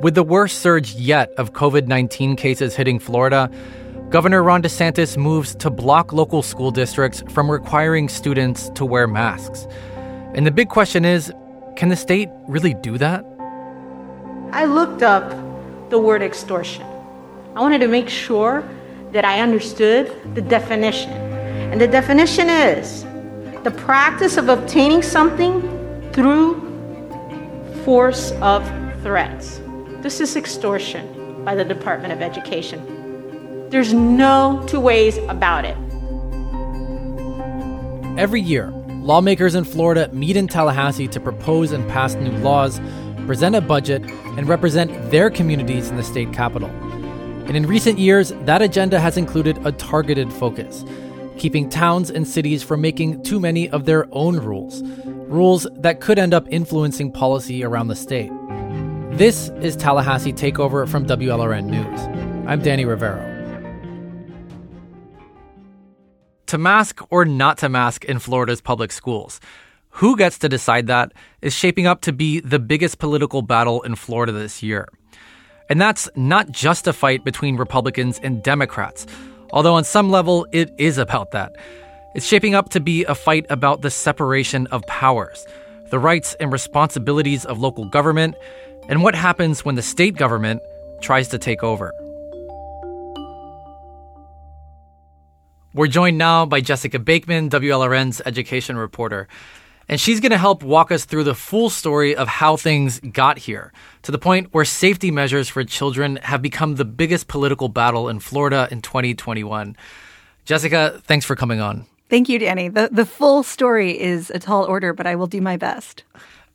With the worst surge yet of COVID 19 cases hitting Florida, Governor Ron DeSantis moves to block local school districts from requiring students to wear masks. And the big question is can the state really do that? I looked up the word extortion. I wanted to make sure that I understood the definition. And the definition is the practice of obtaining something through force of threats. This is extortion by the Department of Education. There's no two ways about it. Every year, lawmakers in Florida meet in Tallahassee to propose and pass new laws, present a budget, and represent their communities in the state capital. And in recent years, that agenda has included a targeted focus, keeping towns and cities from making too many of their own rules, rules that could end up influencing policy around the state. This is Tallahassee Takeover from WLRN News. I'm Danny Rivero. To mask or not to mask in Florida's public schools, who gets to decide that is shaping up to be the biggest political battle in Florida this year. And that's not just a fight between Republicans and Democrats, although on some level it is about that. It's shaping up to be a fight about the separation of powers, the rights and responsibilities of local government, and what happens when the state government tries to take over. We're joined now by Jessica Bakeman, WLRN's education reporter. And she's going to help walk us through the full story of how things got here, to the point where safety measures for children have become the biggest political battle in Florida in 2021. Jessica, thanks for coming on. Thank you, Danny. The, the full story is a tall order, but I will do my best.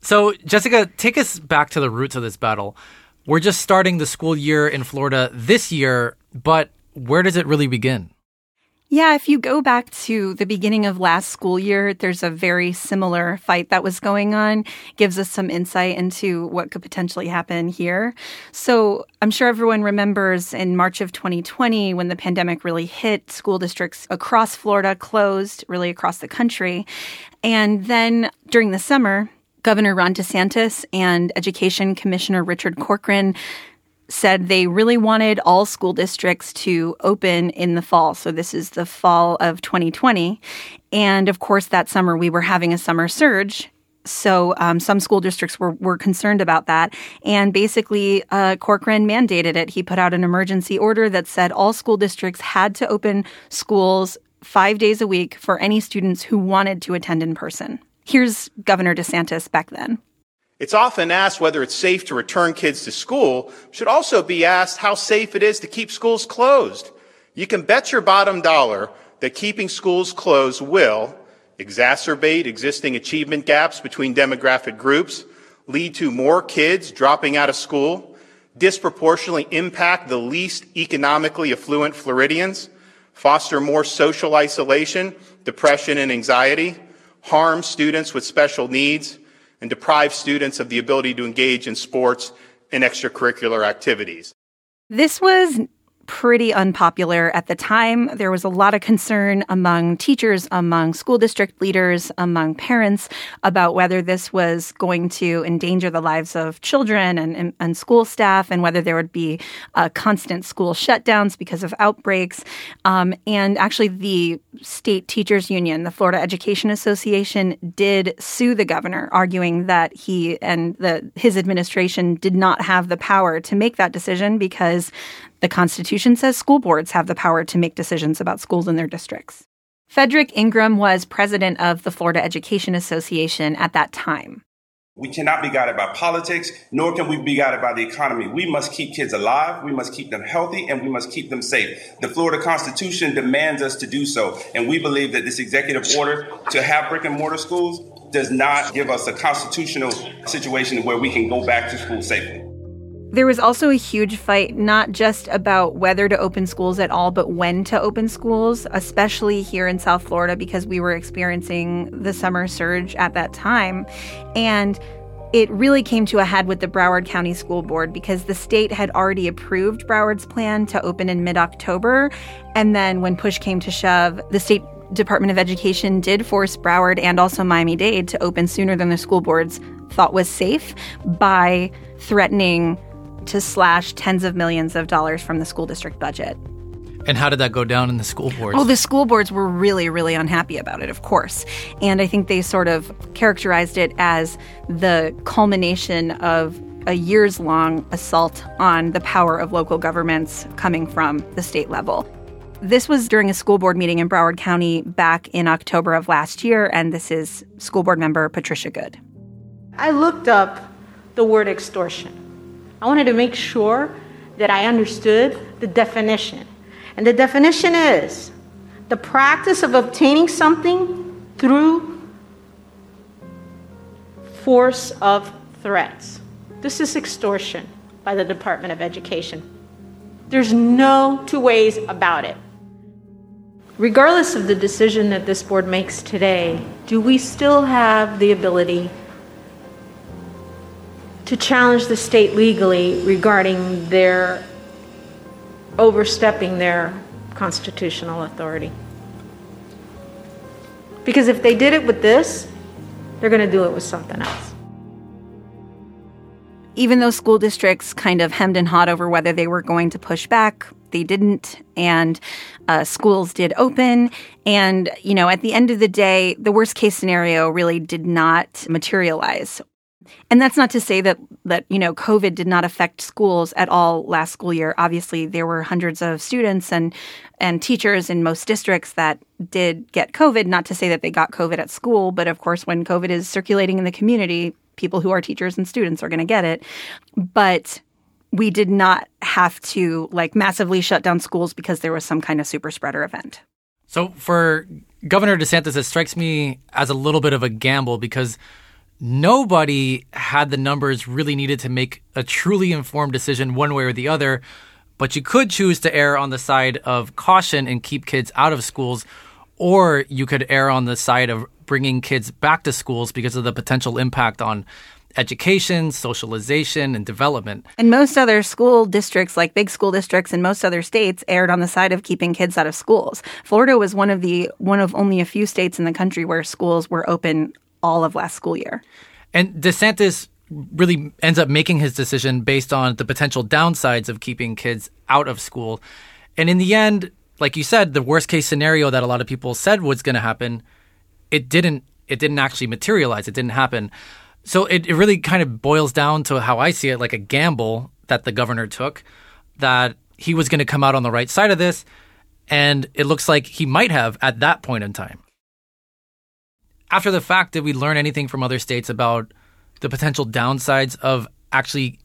So, Jessica, take us back to the roots of this battle. We're just starting the school year in Florida this year, but where does it really begin? Yeah, if you go back to the beginning of last school year, there's a very similar fight that was going on. Gives us some insight into what could potentially happen here. So I'm sure everyone remembers in March of 2020 when the pandemic really hit, school districts across Florida closed, really across the country. And then during the summer, Governor Ron DeSantis and Education Commissioner Richard Corcoran said they really wanted all school districts to open in the fall. So this is the fall of 2020. And of course, that summer we were having a summer surge. So um, some school districts were, were concerned about that. And basically, uh, Corcoran mandated it. He put out an emergency order that said all school districts had to open schools five days a week for any students who wanted to attend in person. Here's Governor DeSantis back then. It's often asked whether it's safe to return kids to school. Should also be asked how safe it is to keep schools closed. You can bet your bottom dollar that keeping schools closed will exacerbate existing achievement gaps between demographic groups, lead to more kids dropping out of school, disproportionately impact the least economically affluent Floridians, foster more social isolation, depression, and anxiety, harm students with special needs, and deprive students of the ability to engage in sports and extracurricular activities. This was pretty unpopular at the time. There was a lot of concern among teachers, among school district leaders, among parents about whether this was going to endanger the lives of children and, and, and school staff and whether there would be uh, constant school shutdowns because of outbreaks. Um, and actually, the state teachers union, the Florida Education Association, did sue the governor, arguing that he and the, his administration did not have the power to make that decision because the Constitution says school boards have the power to make decisions about schools in their districts. Frederick Ingram was president of the Florida Education Association at that time. We cannot be guided by politics, nor can we be guided by the economy. We must keep kids alive, we must keep them healthy, and we must keep them safe. The Florida Constitution demands us to do so, and we believe that this executive order to have brick and mortar schools does not give us a constitutional situation where we can go back to school safely. There was also a huge fight, not just about whether to open schools at all, but when to open schools, especially here in South Florida, because we were experiencing the summer surge at that time. And it really came to a head with the Broward County School Board because the state had already approved Broward's plan to open in mid October. And then when push came to shove, the state Department of Education did force Broward and also Miami Dade to open sooner than the school boards thought was safe by threatening to slash tens of millions of dollars from the school district budget. And how did that go down in the school boards? Oh, the school boards were really, really unhappy about it, of course. And I think they sort of characterized it as the culmination of a years long assault on the power of local governments coming from the state level. This was during a school board meeting in Broward County back in October of last year, and this is school board member Patricia Good. I looked up the word extortion. I wanted to make sure that I understood the definition. And the definition is the practice of obtaining something through force of threats. This is extortion by the Department of Education. There's no two ways about it. Regardless of the decision that this board makes today, do we still have the ability to challenge the state legally regarding their overstepping their constitutional authority? Because if they did it with this, they're going to do it with something else even though school districts kind of hemmed and hawed over whether they were going to push back, they didn't. And uh, schools did open. And, you know, at the end of the day, the worst case scenario really did not materialize. And that's not to say that that you know COVID did not affect schools at all last school year. Obviously, there were hundreds of students and and teachers in most districts that did get COVID. Not to say that they got COVID at school, but of course, when COVID is circulating in the community, people who are teachers and students are going to get it. But we did not have to like massively shut down schools because there was some kind of super spreader event. So for Governor DeSantis, it strikes me as a little bit of a gamble because nobody had the numbers really needed to make a truly informed decision one way or the other. But you could choose to err on the side of caution and keep kids out of schools, or you could err on the side of bringing kids back to schools because of the potential impact on education, socialization, and development. And most other school districts, like big school districts in most other states, erred on the side of keeping kids out of schools. Florida was one of the one of only a few states in the country where schools were open all of last school year. And DeSantis really ends up making his decision based on the potential downsides of keeping kids out of school. And in the end, like you said, the worst case scenario that a lot of people said was going to happen it didn't it didn't actually materialize. It didn't happen. So it, it really kind of boils down to how I see it, like a gamble that the governor took, that he was going to come out on the right side of this, and it looks like he might have at that point in time. After the fact, did we learn anything from other states about the potential downsides of actually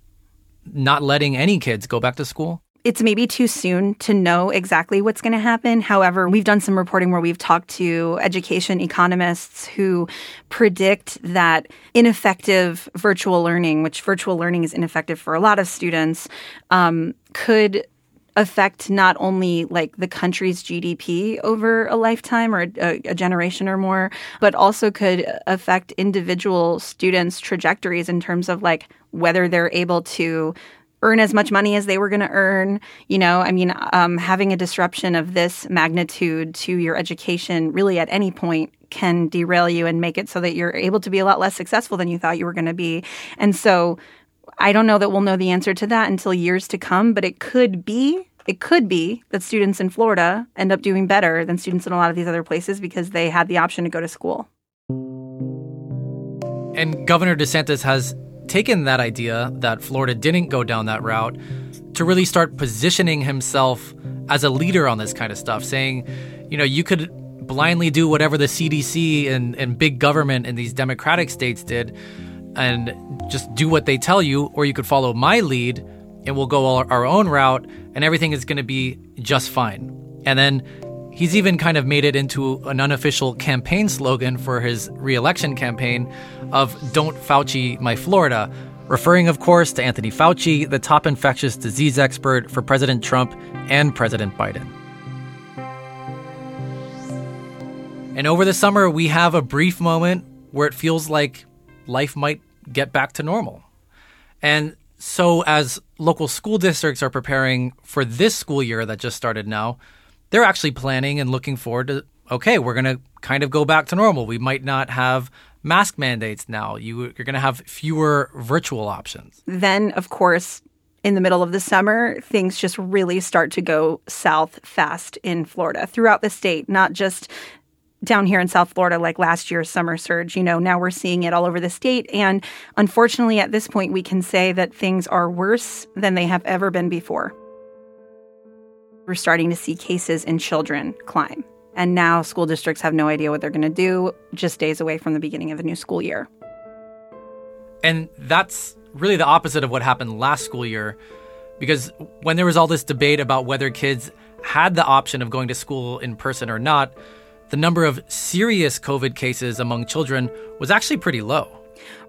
not letting any kids go back to school? it's maybe too soon to know exactly what's going to happen. However, we've done some reporting where we've talked to education economists who predict that ineffective virtual learning, which virtual learning is ineffective for a lot of students, um, could affect not only like the country's GDP over a lifetime or a, a, generation or more, but also could affect individual students' trajectories in terms of like whether they're able to earn as much money as they were going to earn. You know, I mean, um, having a disruption of this magnitude to your education really at any point can derail you and make it so that you're able to be a lot less successful than you thought you were going to be. And so I don't know that we'll know the answer to that until years to come, but it could be. It could be that students in Florida end up doing better than students in a lot of these other places because they had the option to go to school. And Governor DeSantis has taken that idea that Florida didn't go down that route to really start positioning himself as a leader on this kind of stuff, saying, you know, you could blindly do whatever the CDC and, and big government in these democratic states did and just do what they tell you, or you could follow my lead and we'll go our own route and everything is going to be just fine. And then He's even kind of made it into an unofficial campaign slogan for his reelection campaign of Don't Fauci My Florida, referring, of course, to Anthony Fauci, the top infectious disease expert for President Trump and President Biden. And over the summer, we have a brief moment where it feels like life might get back to normal. And so, as local school districts are preparing for this school year that just started now, they're actually planning and looking forward to okay, we're going to kind of go back to normal. We might not have mask mandates now. You, you're going to have fewer virtual options. Then, of course, in the middle of the summer, things just really start to go south fast in Florida throughout the state, not just down here in South Florida, like last year's summer surge. You know, now we're seeing it all over the state. And unfortunately, at this point, we can say that things are worse than they have ever been before. We're starting to see cases in children climb. And now school districts have no idea what they're going to do just days away from the beginning of a new school year. And that's really the opposite of what happened last school year. Because when there was all this debate about whether kids had the option of going to school in person or not, the number of serious COVID cases among children was actually pretty low.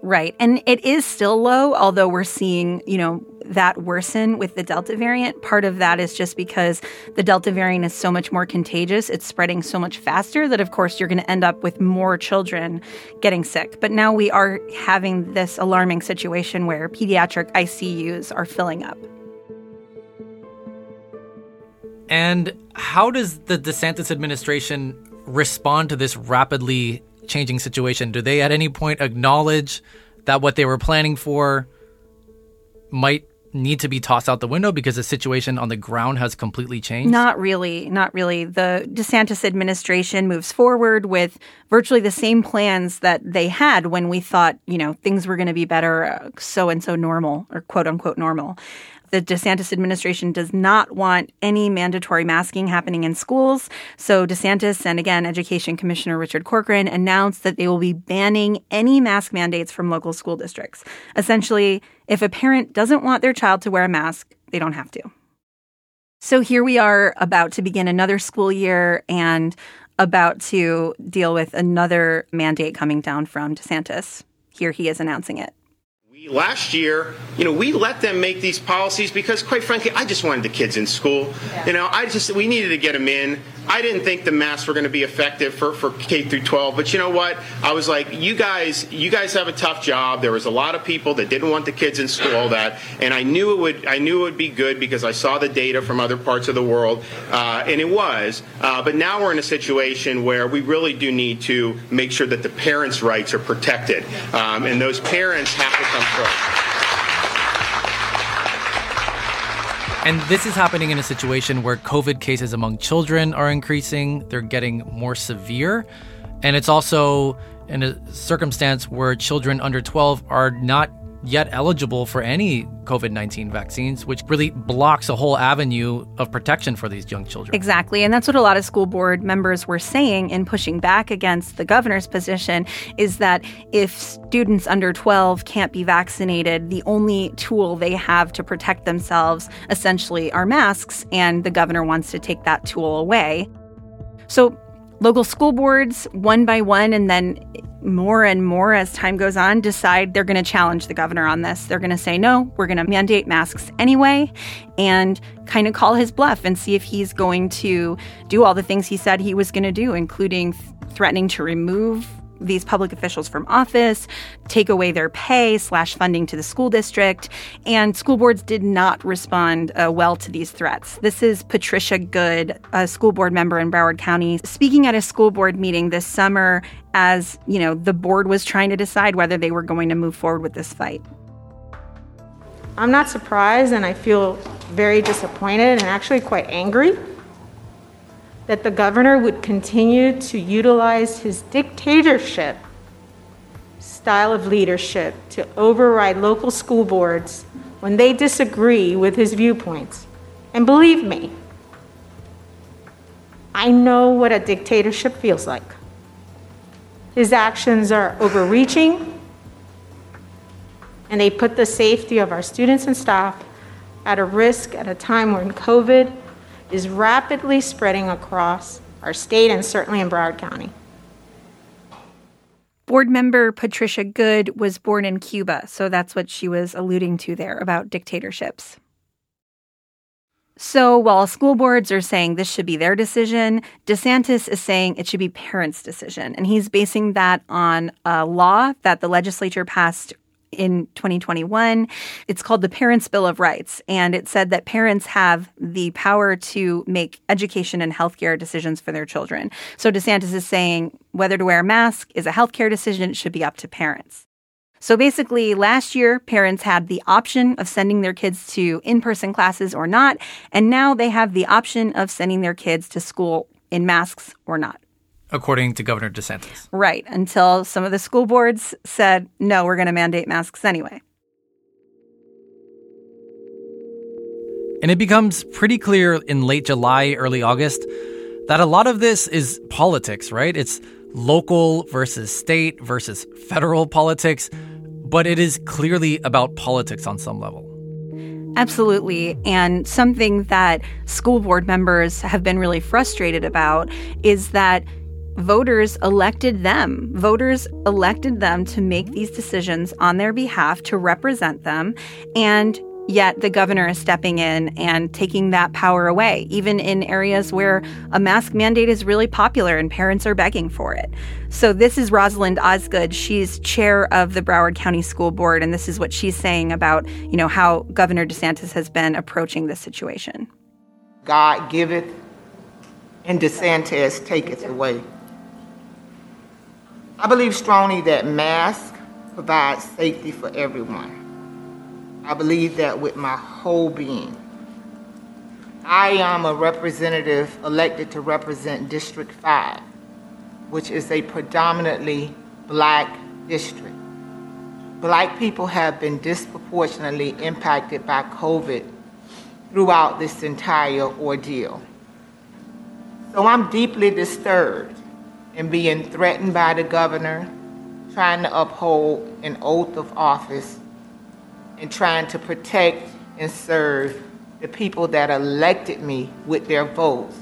Right. And it is still low, although we're seeing, you know, that worsen with the Delta variant. Part of that is just because the Delta variant is so much more contagious. It's spreading so much faster that, of course, you're going to end up with more children getting sick. But now we are having this alarming situation where pediatric ICUs are filling up. And how does the DeSantis administration respond to this rapidly changing situation? Do they at any point acknowledge that what they were planning for might need to be tossed out the window because the situation on the ground has completely changed? Not really. Not really. The DeSantis administration moves forward with virtually the same plans that they had when we thought, you know, things were going to be better, uh, so and so normal or quote unquote normal the DeSantis administration does not want any mandatory masking happening in schools. So DeSantis and again, Education Commissioner Richard Corcoran announced that they will be banning any mask mandates from local school districts. Essentially, if a parent doesn't want their child to wear a mask, they don't have to. So here we are about to begin another school year and about to deal with another mandate coming down from DeSantis. Here he is announcing it. Last year, you know, we let them make these policies because, quite frankly, I just wanted the kids in school. Yeah. You know, I just we needed to get them in. I didn't think the masks were going to be effective for, for K through 12, but you know what? I was like, you guys, you guys have a tough job. There was a lot of people that didn't want the kids in school, all that, and I knew it would. I knew it would be good because I saw the data from other parts of the world, uh, and it was. Uh, but now we're in a situation where we really do need to make sure that the parents' rights are protected, um, and those parents have to come And this is happening in a situation where COVID cases among children are increasing, they're getting more severe. And it's also in a circumstance where children under 12 are not yet eligible for any COVID 19 vaccines, which really blocks a whole avenue of protection for these young children. Exactly. And that's what a lot of school board members were saying in pushing back against the governor's position is that if students under 12 can't be vaccinated, the only tool they have to protect themselves essentially are masks, and the governor wants to take that tool away. So local school boards, one by one, and then more and more as time goes on, decide they're going to challenge the governor on this. They're going to say, no, we're going to mandate masks anyway, and kind of call his bluff and see if he's going to do all the things he said he was going to do, including threatening to remove these public officials from office, take away their pay slash funding to the school district, and school boards did not respond uh, well to these threats. This is Patricia Good, a school board member in Broward County, speaking at a school board meeting this summer as, you know, the board was trying to decide whether they were going to move forward with this fight. I'm not surprised and I feel very disappointed and actually quite angry that the governor would continue to utilize his dictatorship style of leadership to override local school boards when they disagree with his viewpoints. And believe me, I know what a dictatorship feels like. His actions are overreaching, and they put the safety of our students and staff at a risk at a time when COVID is rapidly spreading across our state and certainly in Broward County. Board member Patricia Good was born in Cuba, so that's what she was alluding to there about dictatorships. So while school boards are saying this should be their decision, DeSantis is saying it should be parents' decision. And he's basing that on a law that the legislature passed in 2021. It's called the Parents' Bill of Rights, and it said that parents have the power to make education and healthcare decisions for their children. So DeSantis is saying whether to wear a mask is a healthcare decision, it should be up to parents. So basically, last year, parents had the option of sending their kids to in person classes or not, and now they have the option of sending their kids to school in masks or not. According to Governor DeSantis. Right, until some of the school boards said, no, we're going to mandate masks anyway. And it becomes pretty clear in late July, early August, that a lot of this is politics, right? It's local versus state versus federal politics, but it is clearly about politics on some level. Absolutely. And something that school board members have been really frustrated about is that voters elected them. Voters elected them to make these decisions on their behalf, to represent them. And Yet the governor is stepping in and taking that power away, even in areas where a mask mandate is really popular and parents are begging for it. So this is Rosalind Osgood. She's chair of the Broward County School Board, and this is what she's saying about, you know, how Governor DeSantis has been approaching this situation. God giveth, and DeSantis taketh away. I believe strongly that masks provide safety for everyone. I believe that with my whole being. I am a representative elected to represent District 5, which is a predominantly black district. Black people have been disproportionately impacted by COVID throughout this entire ordeal. So I'm deeply disturbed in being threatened by the governor, trying to uphold an oath of office and trying to protect and serve the people that elected me with their votes,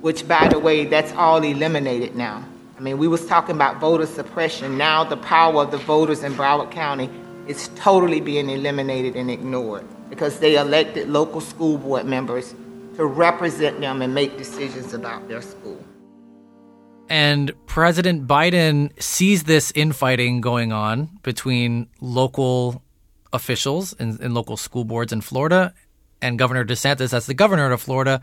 which, by the way, that's all eliminated now. I mean, we was talking about voter suppression. Now the power of the voters in Broward County is totally being eliminated and ignored because they elected local school board members to represent them and make decisions about their school. And President Biden sees this infighting going on between local officials in, in local school boards in Florida and Governor DeSantis as the governor of Florida.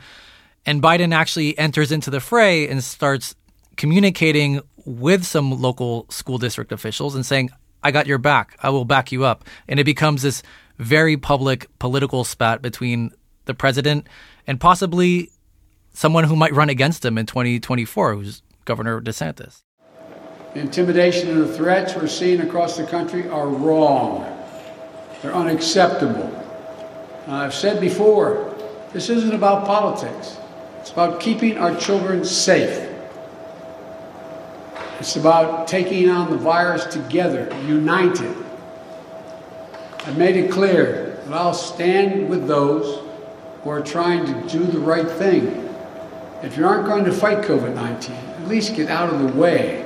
And Biden actually enters into the fray and starts communicating with some local school district officials and saying, I got your back. I will back you up. And it becomes this very public political spat between the president and possibly someone who might run against him in 2024, who's Governor DeSantis. The intimidation and the threats we're seeing across the country are wrong. They're unacceptable. I've said before, this isn't about politics. It's about keeping our children safe. It's about taking on the virus together, united. I've made it clear that I'll stand with those who are trying to do the right thing. If you aren't going to fight COVID 19, at least get out of the way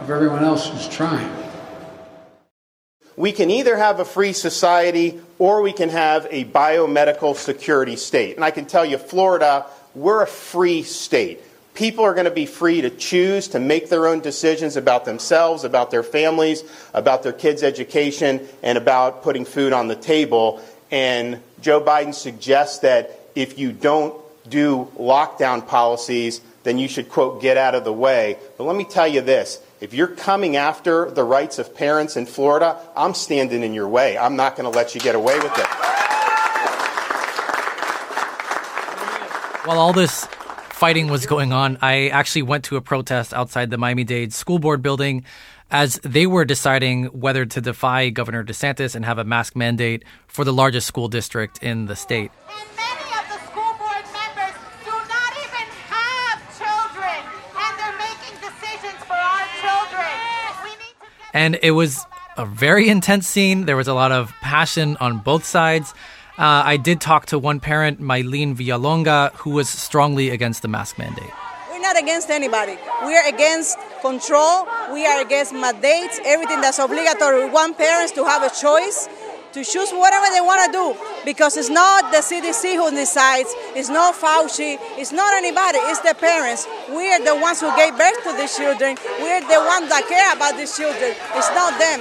of everyone else who's trying we can either have a free society or we can have a biomedical security state. And I can tell you, Florida, we're a free state. People are going to be free to choose to make their own decisions about themselves, about their families, about their kids' education, and about putting food on the table. And Joe Biden suggests that if you don't do lockdown policies, then you should, quote, get out of the way. But let me tell you this if you're coming after the rights of parents in Florida, I'm standing in your way. I'm not going to let you get away with it. While all this fighting was going on, I actually went to a protest outside the Miami Dade School Board building as they were deciding whether to defy Governor DeSantis and have a mask mandate for the largest school district in the state. And it was a very intense scene. There was a lot of passion on both sides. Uh, I did talk to one parent, Mylene Villalonga, who was strongly against the mask mandate. We're not against anybody. We are against control. We are against mandates, everything that's obligatory. We want parents to have a choice to choose whatever they want to do because it's not the CDC who decides, it's not Fauci, it's not anybody, it's the parents. We are the ones who gave birth to these children, we're the ones that care about these children, it's not them.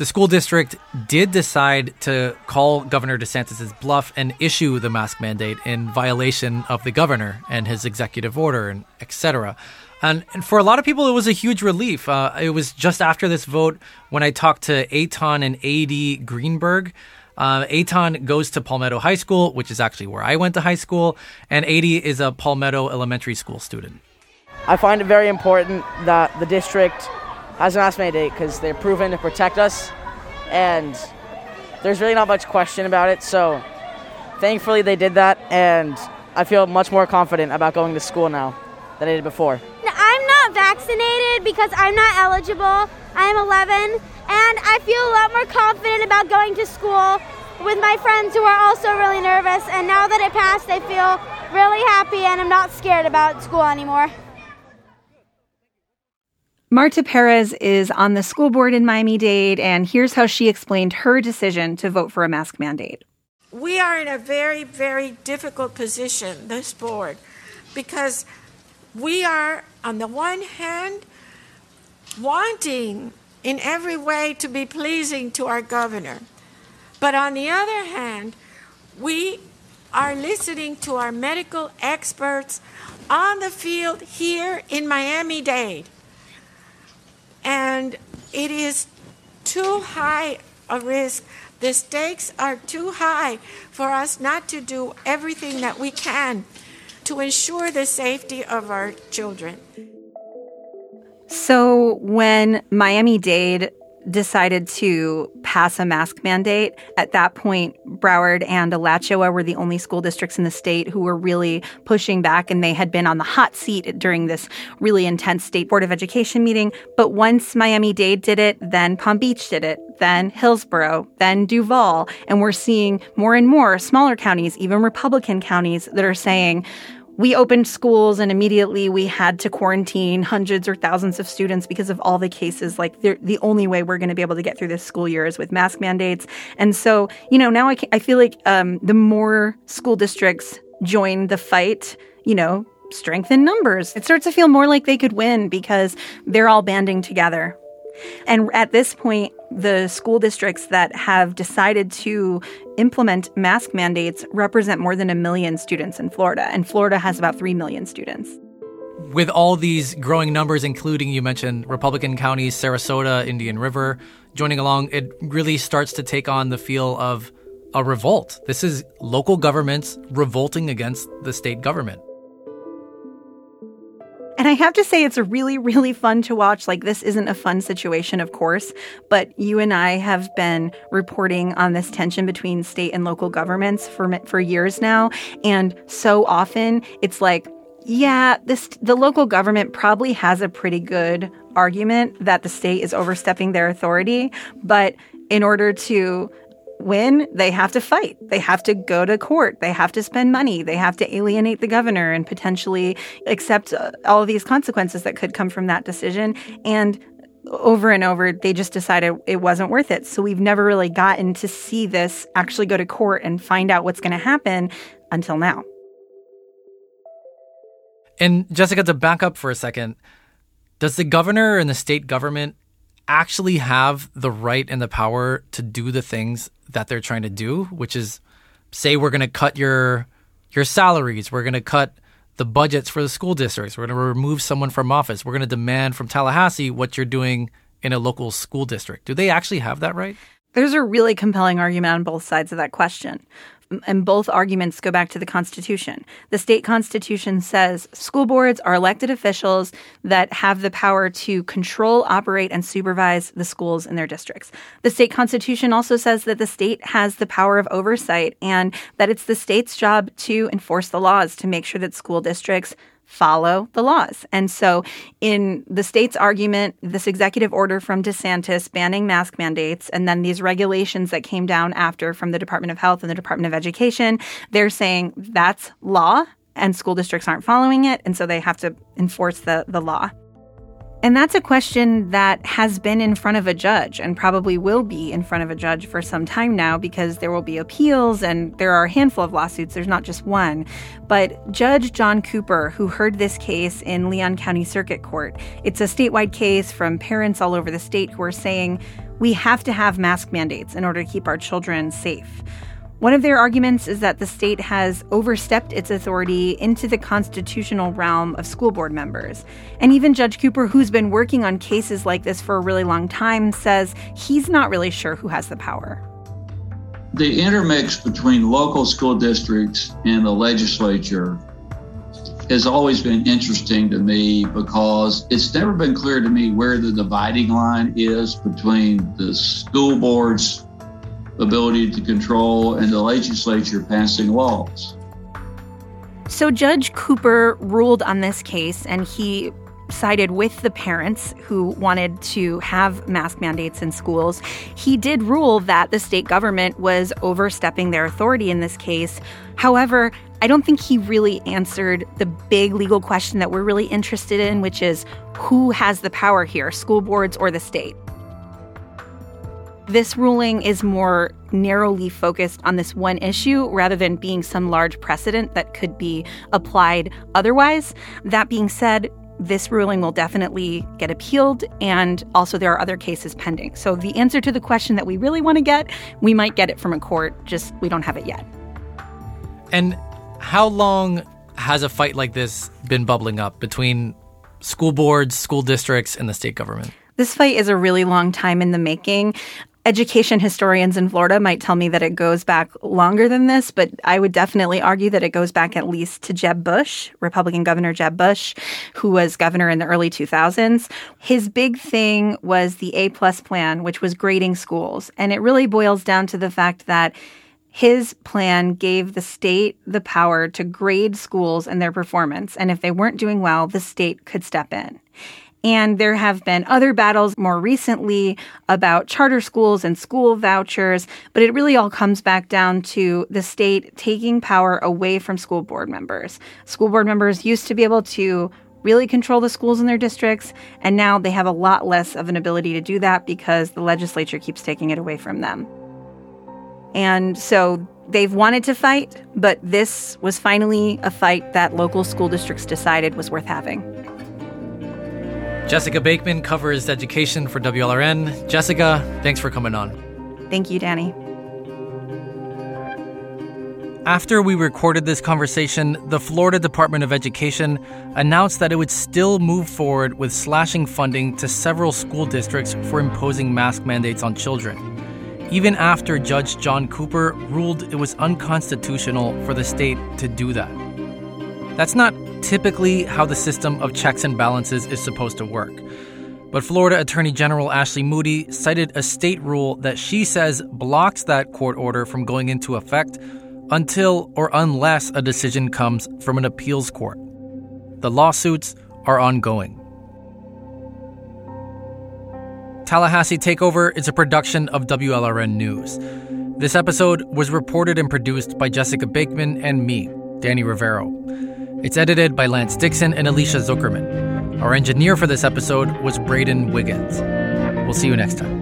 The school district did decide to call Governor DeSantis' bluff and issue the mask mandate in violation of the governor and his executive order and etc. And, and, for a lot of people, it was a huge relief. Uh, it was just after this vote when I talked to Aton and AD Greenberg. Uh, Aton goes to Palmetto High School, which is actually where I went to high school, and AD is a Palmetto Elementary School student. I find it very important that the district has an mask mandate because they're proven to protect us, and there's really not much question about it. So, thankfully, they did that, and I feel much more confident about going to school now than I did before. I'm vaccinated because I'm not eligible. I'm 11 and I feel a lot more confident about going to school with my friends who are also really nervous. And now that it passed, I feel really happy and I'm not scared about school anymore. Marta Perez is on the school board in Miami Dade, and here's how she explained her decision to vote for a mask mandate. We are in a very, very difficult position, this board, because we are, on the one hand, wanting in every way to be pleasing to our governor. But on the other hand, we are listening to our medical experts on the field here in Miami Dade. And it is too high a risk. The stakes are too high for us not to do everything that we can to ensure the safety of our children. So, when Miami Dade decided to pass a mask mandate. At that point, Broward and Alachua were the only school districts in the state who were really pushing back, and they had been on the hot seat during this really intense state board of education meeting. But once Miami Dade did it, then Palm Beach did it, then Hillsborough, then Duval, and we're seeing more and more smaller counties, even Republican counties, that are saying, we opened schools and immediately we had to quarantine hundreds or thousands of students because of all the cases. Like the only way we're going to be able to get through this school year is with mask mandates. And so, you know, now I, I feel like um, the more school districts join the fight, you know, strengthen numbers. It starts to feel more like they could win because they're all banding together. And at this point, the school districts that have decided to implement mask mandates represent more than a million students in Florida, and Florida has about 3 million students. With all these growing numbers, including you mentioned Republican counties, Sarasota, Indian River, joining along, it really starts to take on the feel of a revolt. This is local governments revolting against the state government. And I have to say, it's really, really fun to watch. Like, this isn't a fun situation, of course, but you and I have been reporting on this tension between state and local governments for, for years now. And so often it's like, yeah, this the local government probably has a pretty good argument that the state is overstepping their authority, but in order to win, they have to fight. They have to go to court. They have to spend money. They have to alienate the governor and potentially accept uh, all these consequences that could come from that decision. And over and over, they just decided it wasn't worth it. So we've never really gotten to see this actually go to court and find out what's going to happen until now. And Jessica, to back up for a second, does the governor and the state government actually have the right and the power to do the things that they're trying to do, which is say we're going to cut your your salaries, we're going to cut the budgets for the school districts, we're going to remove someone from office, we're going to demand from Tallahassee what you're doing in a local school district. Do they actually have that right? There's a really compelling argument on both sides of that question and both arguments go back to the Constitution. The state constitution says school boards are elected officials that have the power to control, operate, and supervise the schools in their districts. The state constitution also says that the state has the power of oversight and that it's the state's job to enforce the laws to make sure that school districts follow the laws. And so, in the state's argument, this executive order from DeSantis banning mask mandates, and then these regulations that came down after from the Department of Health and the Department of Education, they're saying that's law and school districts aren't following it. And so they have to enforce the, the law. And that's a question that has been in front of a judge and probably will be in front of a judge for some time now because there will be appeals and there are a handful of lawsuits. There's not just one. But Judge John Cooper, who heard this case in Leon County Circuit Court, it's a statewide case from parents all over the state who are saying we have to have mask mandates in order to keep our children safe. One of their arguments is that the state has overstepped its authority into the constitutional realm of school board members. And even Judge Cooper, who's been working on cases like this for a really long time, says he's not really sure who has the power. The intermix between local school districts and the legislature has always been interesting to me because it's never been clear to me where the dividing line is between the school board's ability to control and the legislature passing laws. So Judge Cooper ruled on this case and he sided with the parents who wanted to have mask mandates in schools. He did rule that the state government was overstepping their authority in this case. However, I don't think he really answered the big legal question that we're really interested in, which is who has the power here, school boards or the state? This ruling is more narrowly focused on this one issue rather than being some large precedent that could be applied otherwise. That being said, this ruling will definitely get appealed, and also there are other cases pending. So, the answer to the question that we really want to get, we might get it from a court, just we don't have it yet. And how long has a fight like this been bubbling up between school boards, school districts, and the state government? This fight is a really long time in the making. Education historians in Florida might tell me that it goes back longer than this, but I would definitely argue that it goes back at least to Jeb Bush, Republican Governor Jeb Bush, who was governor in the early 2000s. His big thing was the A plus plan, which was grading schools. And it really boils down to the fact that his plan gave the state the power to grade schools and their performance. And if they weren't doing well, the state could step in. And there have been other battles more recently about charter schools and school vouchers, but it really all comes back down to the state taking power away from school board members. School board members used to be able to really control the schools in their districts, and now they have a lot less of an ability to do that because the legislature keeps taking it away from them. And so they've wanted to fight, but this was finally a fight that local school districts decided was worth having. Jessica Bakeman covers education for WLRN. Jessica, thanks for coming on. Thank you, Danny. After we recorded this conversation, the Florida Department of Education announced that it would still move forward with slashing funding to several school districts for imposing mask mandates on children, even after Judge John Cooper ruled it was unconstitutional for the state to do that. That's not typically how the system of checks and balances is supposed to work. But Florida Attorney General Ashley Moody cited a state rule that she says blocks that court order from going into effect until or unless a decision comes from an appeals court. The lawsuits are ongoing. Tallahassee Takeover is a production of WLRN News. This episode was reported and produced by Jessica Bakeman and me, Danny Rivero. It's edited by Lance Dixon and Alicia Zuckerman. Our engineer for this episode was Braden Wiggins. We'll see you next time.